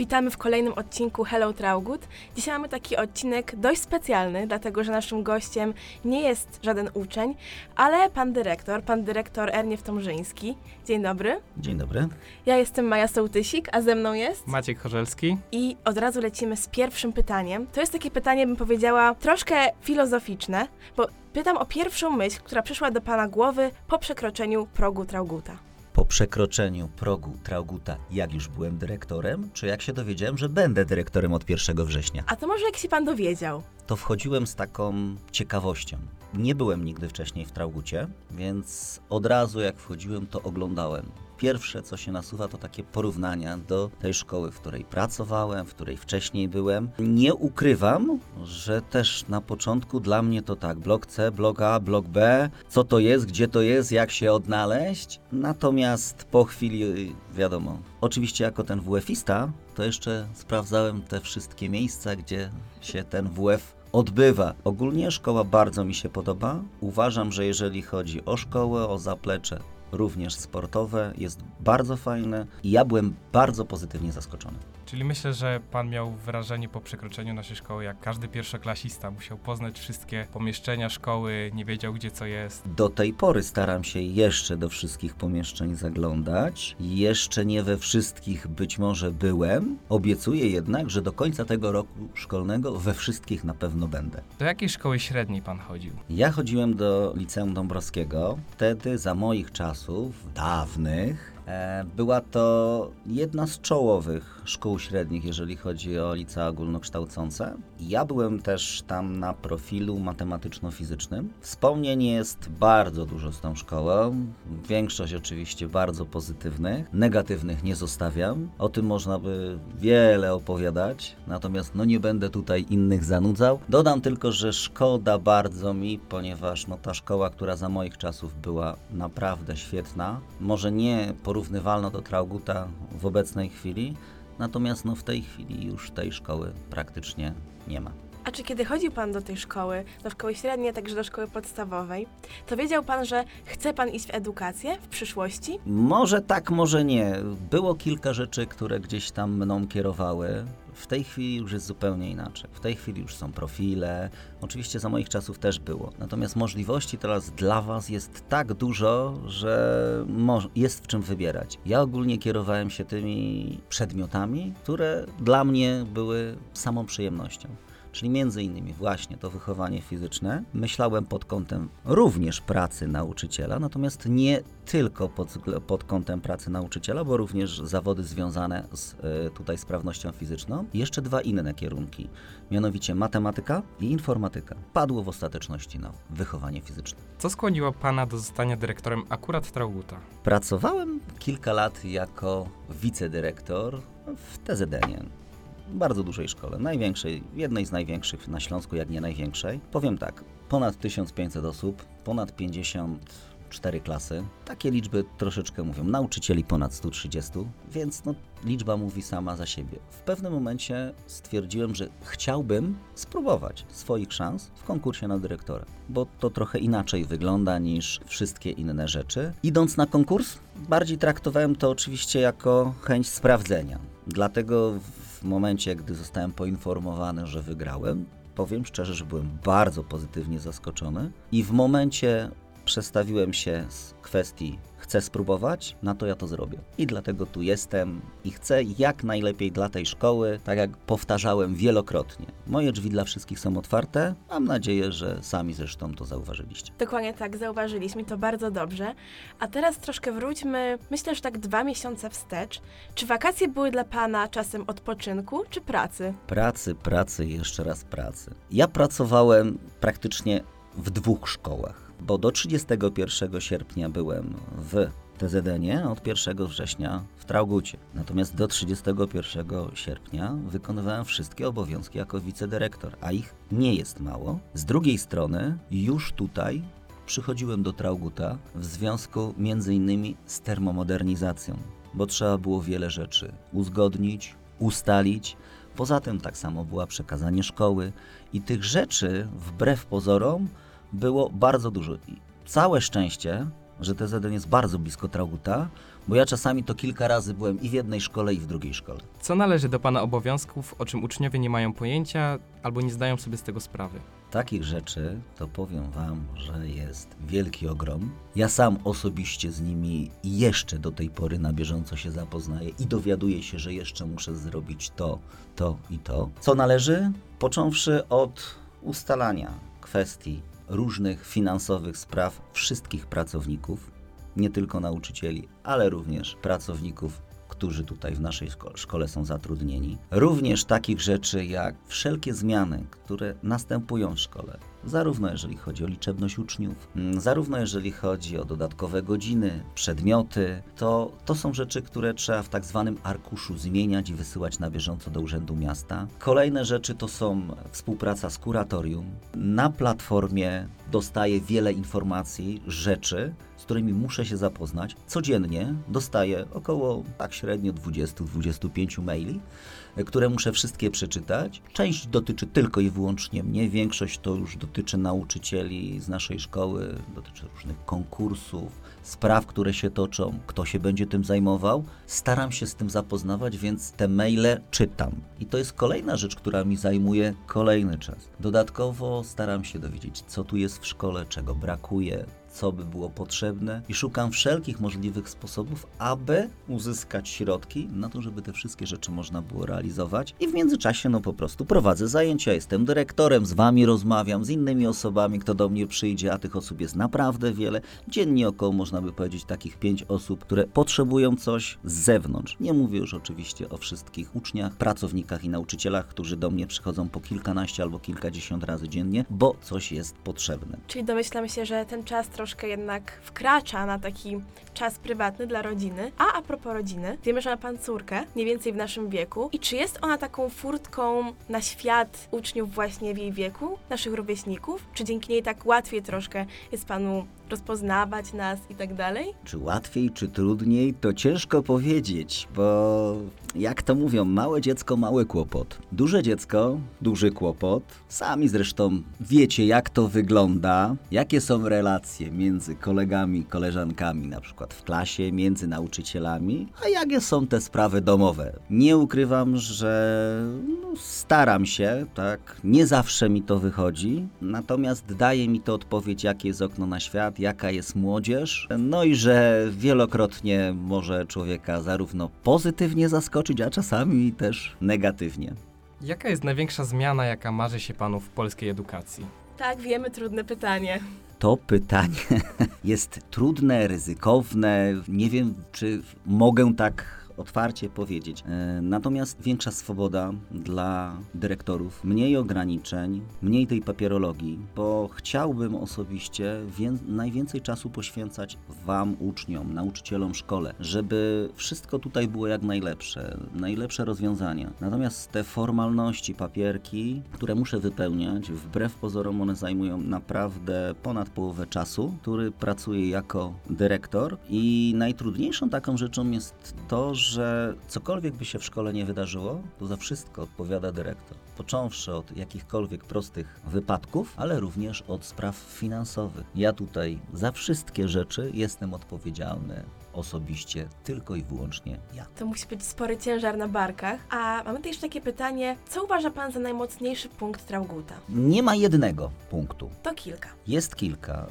Witamy w kolejnym odcinku Hello Traugut. Dzisiaj mamy taki odcinek dość specjalny, dlatego że naszym gościem nie jest żaden uczeń, ale pan dyrektor, pan dyrektor Erniew Tomżyński. Dzień dobry. Dzień dobry. Ja jestem Maja Sołtysik, a ze mną jest... Maciek Chorzelski. I od razu lecimy z pierwszym pytaniem. To jest takie pytanie, bym powiedziała, troszkę filozoficzne, bo pytam o pierwszą myśl, która przyszła do pana głowy po przekroczeniu progu Trauguta. Przekroczeniu progu Trauguta, jak już byłem dyrektorem, czy jak się dowiedziałem, że będę dyrektorem od 1 września, A to może jak się pan dowiedział? to wchodziłem z taką ciekawością. Nie byłem nigdy wcześniej w Traugucie, więc od razu jak wchodziłem, to oglądałem. Pierwsze, co się nasuwa, to takie porównania do tej szkoły, w której pracowałem, w której wcześniej byłem. Nie ukrywam, że też na początku dla mnie to tak, blok C, blok A, blok B, co to jest, gdzie to jest, jak się odnaleźć. Natomiast po chwili, wiadomo, oczywiście jako ten WF-ista, to jeszcze sprawdzałem te wszystkie miejsca, gdzie się ten WF odbywa. Ogólnie szkoła bardzo mi się podoba. Uważam, że jeżeli chodzi o szkołę, o zaplecze, również sportowe, jest bardzo fajne i ja byłem bardzo pozytywnie zaskoczony. Czyli myślę, że pan miał wrażenie po przekroczeniu naszej szkoły, jak każdy pierwszoklasista musiał poznać wszystkie pomieszczenia szkoły, nie wiedział gdzie co jest. Do tej pory staram się jeszcze do wszystkich pomieszczeń zaglądać. Jeszcze nie we wszystkich być może byłem. Obiecuję jednak, że do końca tego roku szkolnego we wszystkich na pewno będę. Do jakiej szkoły średniej pan chodził? Ja chodziłem do liceum Dąbrowskiego. Wtedy, za moich czasów, dawnych, e, była to jedna z czołowych szkół średnich, jeżeli chodzi o licea ogólnokształcące. Ja byłem też tam na profilu matematyczno-fizycznym. Wspomnień jest bardzo dużo z tą szkołą. Większość oczywiście bardzo pozytywnych. Negatywnych nie zostawiam. O tym można by wiele opowiadać, natomiast no nie będę tutaj innych zanudzał. Dodam tylko, że szkoda bardzo mi, ponieważ no ta szkoła, która za moich czasów była naprawdę świetna, może nie porównywalna do Trauguta w obecnej chwili, natomiast no w tej chwili już tej szkoły praktycznie nie ma. A czy kiedy chodził pan do tej szkoły, do szkoły średniej, także do szkoły podstawowej, to wiedział pan, że chce pan iść w edukację w przyszłości? Może tak, może nie. Było kilka rzeczy, które gdzieś tam mną kierowały. W tej chwili już jest zupełnie inaczej. W tej chwili już są profile. Oczywiście za moich czasów też było. Natomiast możliwości teraz dla Was jest tak dużo, że jest w czym wybierać. Ja ogólnie kierowałem się tymi przedmiotami, które dla mnie były samą przyjemnością. Czyli między innymi właśnie to wychowanie fizyczne. Myślałem pod kątem również pracy nauczyciela, natomiast nie tylko pod, pod kątem pracy nauczyciela, bo również zawody związane z e, tutaj sprawnością fizyczną. Jeszcze dwa inne kierunki, mianowicie matematyka i informatyka. Padło w ostateczności na wychowanie fizyczne. Co skłoniło pana do zostania dyrektorem akurat Trauguta? Pracowałem kilka lat jako wicedyrektor w TZN-ie. Bardzo dużej szkole, największej, jednej z największych na Śląsku, jak nie największej. Powiem tak, ponad 1500 osób, ponad 54 klasy. Takie liczby troszeczkę mówią. Nauczycieli ponad 130, więc no, liczba mówi sama za siebie. W pewnym momencie stwierdziłem, że chciałbym spróbować swoich szans w konkursie na dyrektora, bo to trochę inaczej wygląda niż wszystkie inne rzeczy. Idąc na konkurs, bardziej traktowałem to oczywiście jako chęć sprawdzenia. Dlatego w momencie, gdy zostałem poinformowany, że wygrałem, powiem szczerze, że byłem bardzo pozytywnie zaskoczony i w momencie przestawiłem się z kwestii chcę spróbować, na to ja to zrobię. I dlatego tu jestem i chcę jak najlepiej dla tej szkoły, tak jak powtarzałem wielokrotnie. Moje drzwi dla wszystkich są otwarte. Mam nadzieję, że sami zresztą to zauważyliście. Dokładnie tak, zauważyliśmy to bardzo dobrze. A teraz troszkę wróćmy, myślę, że tak dwa miesiące wstecz. Czy wakacje były dla pana czasem odpoczynku czy pracy? Pracy, pracy i jeszcze raz pracy. Ja pracowałem praktycznie w dwóch szkołach, bo do 31 sierpnia byłem w TZN-ie, od 1 września w Traugucie. Natomiast do 31 sierpnia wykonywałem wszystkie obowiązki jako wicedyrektor, a ich nie jest mało. Z drugiej strony, już tutaj przychodziłem do Trauguta w związku innymi z termomodernizacją, bo trzeba było wiele rzeczy uzgodnić, ustalić. Poza tym tak samo była przekazanie szkoły i tych rzeczy wbrew pozorom było bardzo dużo. I całe szczęście, że TZN jest bardzo blisko Trauguta, bo ja czasami to kilka razy byłem i w jednej szkole, i w drugiej szkole. Co należy do Pana obowiązków, o czym uczniowie nie mają pojęcia albo nie zdają sobie z tego sprawy? Takich rzeczy to powiem Wam, że jest wielki ogrom. Ja sam osobiście z nimi jeszcze do tej pory na bieżąco się zapoznaję i dowiaduję się, że jeszcze muszę zrobić to, to i to. Co należy? Począwszy od ustalania kwestii różnych finansowych spraw wszystkich pracowników, nie tylko nauczycieli, ale również pracowników którzy tutaj w naszej szko- szkole są zatrudnieni. Również takich rzeczy jak wszelkie zmiany, które następują w szkole. Zarówno jeżeli chodzi o liczebność uczniów, mm, zarówno jeżeli chodzi o dodatkowe godziny, przedmioty, to, to są rzeczy, które trzeba w tak zwanym arkuszu zmieniać i wysyłać na bieżąco do Urzędu Miasta. Kolejne rzeczy to są współpraca z kuratorium. Na platformie dostaję wiele informacji, rzeczy, z którymi muszę się zapoznać. Codziennie dostaję około tak średnio 20-25 maili, e, które muszę wszystkie przeczytać. Część dotyczy tylko i wyłącznie mnie, większość to już dotyczy nauczycieli z naszej szkoły, dotyczy różnych konkursów, spraw, które się toczą, kto się będzie tym zajmował. Staram się z tym zapoznawać, więc te maile czytam. I to jest kolejna rzecz, która mi zajmuje kolejny czas. Dodatkowo staram się dowiedzieć, co tu jest w szkole, czego brakuje, co by było potrzebne i szukam wszelkich możliwych sposobów, aby uzyskać środki na to, żeby te wszystkie rzeczy można było realizować. I w międzyczasie, no po prostu prowadzę zajęcia, jestem dyrektorem, z wami rozmawiam, z innymi osobami, kto do mnie przyjdzie, a tych osób jest naprawdę wiele. Dziennie około, można by powiedzieć, takich pięć osób, które potrzebują coś z zewnątrz. Nie mówię już oczywiście o wszystkich uczniach, pracownikach i nauczycielach, którzy do mnie przychodzą po kilkanaście albo kilkadziesiąt razy dziennie, bo coś jest potrzebne. Czyli domyślam się, że ten czas troszkę jednak wkracza na taki czas prywatny dla rodziny. A a propos rodziny, wiemy, że ma pan córkę, mniej więcej w naszym wieku. I czy jest ona taką furtką na świat uczniów właśnie w jej wieku, naszych rówieśników? Czy dzięki niej tak łatwiej troszkę jest panu rozpoznawać nas i tak dalej? Czy łatwiej, czy trudniej, to ciężko powiedzieć, bo jak to mówią, małe dziecko, mały kłopot. Duże dziecko, duży kłopot. Sami zresztą wiecie, jak to wygląda, jakie są relacje między kolegami, koleżankami, na przykład w klasie, między nauczycielami, a jakie są te sprawy domowe. Nie ukrywam, że no, staram się, tak, nie zawsze mi to wychodzi, natomiast daje mi to odpowiedź, jakie jest okno na świat, jaka jest młodzież, no i że wielokrotnie może człowieka zarówno pozytywnie zaskoczyć, a czasami też negatywnie. Jaka jest największa zmiana, jaka marzy się Panu w polskiej edukacji? Tak, wiemy, trudne pytanie. To pytanie jest trudne, ryzykowne. Nie wiem, czy mogę tak otwarcie powiedzieć. E, Natomiast większa swoboda dla dyrektorów, mniej ograniczeń, mniej tej papierologii, bo chciałbym osobiście wię- najwięcej czasu poświęcać Wam, uczniom, nauczycielom, szkole, żeby wszystko tutaj było jak najlepsze, najlepsze rozwiązania. Natomiast te formalności, papierki, które muszę wypełniać, wbrew pozorom one zajmują naprawdę ponad połowę czasu, który pracuję jako dyrektor i najtrudniejszą taką rzeczą jest to, że cokolwiek by się w szkole nie wydarzyło, to za wszystko odpowiada dyrektor. Począwszy od jakichkolwiek prostych wypadków, ale również od spraw finansowych. Ja tutaj za wszystkie rzeczy jestem odpowiedzialny osobiście, tylko i wyłącznie ja. To musi być spory ciężar na barkach. A mamy też takie pytanie, co uważa pan za najmocniejszy punkt Trauguta? Nie ma jednego punktu. To kilka. Jest kilka.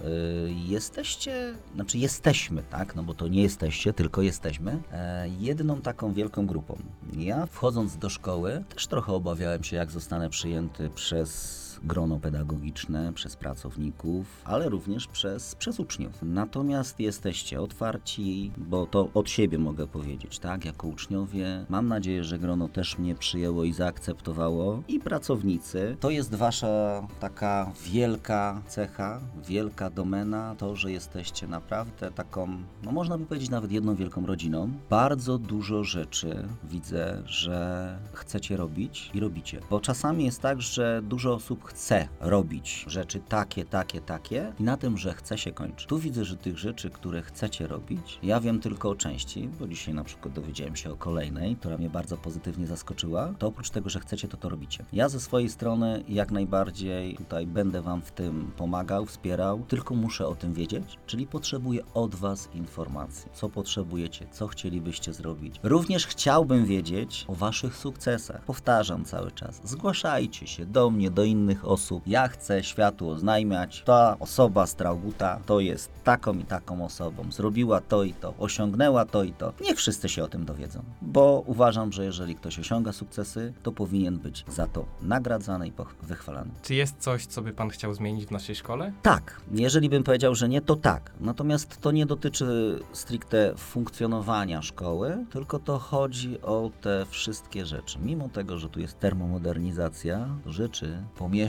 Y, Jesteście, znaczy jesteśmy, tak? No bo to nie jesteście, tylko jesteśmy. e, Jedną taką wielką grupą. Ja wchodząc do szkoły też trochę obawiałem się, jak zostanę przyjęty przez grono pedagogiczne, przez pracowników, ale również przez, przez uczniów. Natomiast jesteście otwarci, bo to od siebie mogę powiedzieć, tak? Jako uczniowie. Mam nadzieję, że grono też mnie przyjęło i zaakceptowało. I pracownicy. To jest wasza taka wielka cecha, wielka domena, to, że jesteście naprawdę taką, no można by powiedzieć nawet jedną wielką rodziną. Bardzo dużo rzeczy widzę, że chcecie robić i robicie. Bo czasami jest tak, że dużo osób chce robić rzeczy takie, takie, takie i na tym, że chce się kończy. Tu widzę, że tych rzeczy, które chcecie robić, ja wiem tylko o części, bo dzisiaj na przykład dowiedziałem się o kolejnej, która mnie bardzo pozytywnie zaskoczyła, to oprócz tego, że chcecie, to to robicie. Ja ze swojej strony jak najbardziej tutaj będę Wam w tym pomagał, wspierał, tylko muszę o tym wiedzieć, czyli potrzebuję od Was informacji, co potrzebujecie, co chcielibyście zrobić. Również chciałbym wiedzieć o Waszych sukcesach. Powtarzam cały czas, zgłaszajcie się do mnie, do innych osób. Ja chcę światu oznajmiać, ta osoba z Trauguta to jest taką i taką osobą, zrobiła to i to, osiągnęła to i to. Niech wszyscy się o tym dowiedzą, bo uważam, że jeżeli ktoś osiąga sukcesy, to powinien być za to nagradzany i wychwalany. Czy jest coś, co by pan chciał zmienić w naszej szkole? Tak, jeżeli bym powiedział, że nie, to tak. Natomiast to nie dotyczy stricte funkcjonowania szkoły, tylko to chodzi o te wszystkie rzeczy. Mimo tego, że tu jest termomodernizacja, rzeczy, pomieszczeń,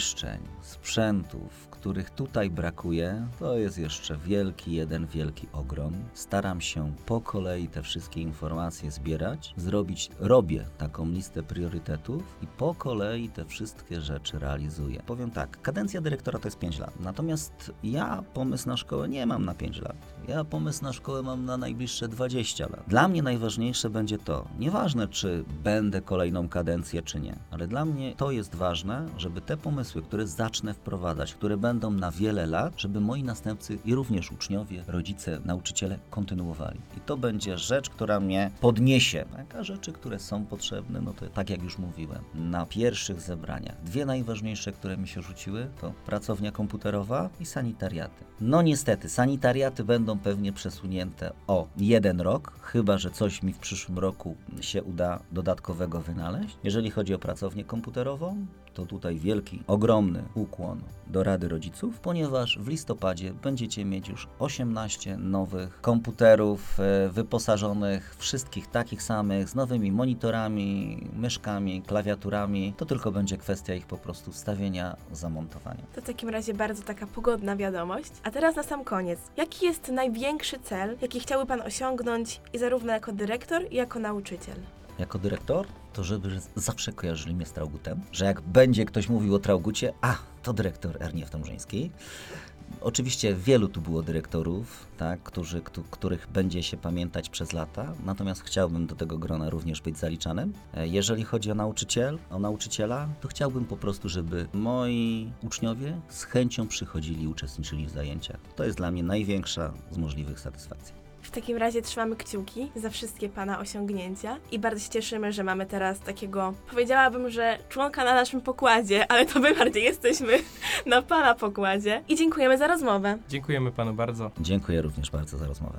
sprzętów, których tutaj brakuje, to jest jeszcze wielki, jeden wielki ogrom. Staram się po kolei te wszystkie informacje zbierać, zrobić, robię taką listę priorytetów i po kolei te wszystkie rzeczy realizuję. Powiem tak, kadencja dyrektora to jest 5 lat, natomiast ja pomysł na szkołę nie mam na 5 lat. Ja pomysł na szkołę mam na najbliższe 20 lat. Dla mnie najważniejsze będzie to, nieważne czy będę kolejną kadencję czy nie, ale dla mnie to jest ważne, żeby te pomysły, które zacznę wprowadzać, które będą na wiele lat, żeby moi następcy i również uczniowie, rodzice, nauczyciele kontynuowali. I to będzie rzecz, która mnie podniesie. Tak? A rzeczy, które są potrzebne, no to tak jak już mówiłem, na pierwszych zebraniach. Dwie najważniejsze, które mi się rzuciły, to pracownia komputerowa i sanitariaty. No niestety, sanitariaty będą pewnie przesunięte o jeden rok, chyba że coś mi w przyszłym roku się uda dodatkowego wynaleźć. Jeżeli chodzi o pracownię komputerową, to tutaj wielki, ogromny ukłon do Rady Rodziców, ponieważ w listopadzie będziecie mieć już 18 nowych komputerów e, wyposażonych wszystkich takich samych, z nowymi monitorami, myszkami, klawiaturami. To tylko będzie kwestia ich po prostu wstawienia, zamontowania. To w takim razie bardzo taka pogodna wiadomość. A teraz na sam koniec. Jaki jest największy cel, jaki chciałby Pan osiągnąć i zarówno jako dyrektor, i jako nauczyciel? jako dyrektor, to żeby zawsze kojarzyli mnie z Traugutem, że jak będzie ktoś mówił o Traugucie, a, to dyrektor Erniew Tomrzyński. Oczywiście wielu tu było dyrektorów, tak, którzy, któ- których będzie się pamiętać przez lata, natomiast chciałbym do tego grona również być zaliczanym. E, Jeżeli chodzi o nauczyciel, o nauczyciela, to chciałbym po prostu, żeby moi uczniowie z chęcią przychodzili i uczestniczyli w zajęciach. To jest dla mnie największa z możliwych satysfakcji. W takim razie trzymamy kciuki za wszystkie Pana osiągnięcia i bardzo się cieszymy, że mamy teraz takiego, powiedziałabym, że członka na naszym pokładzie, ale to my bardziej jesteśmy na Pana pokładzie. I dziękujemy za rozmowę. Dziękujemy panu bardzo. Dziękuję również bardzo za rozmowę.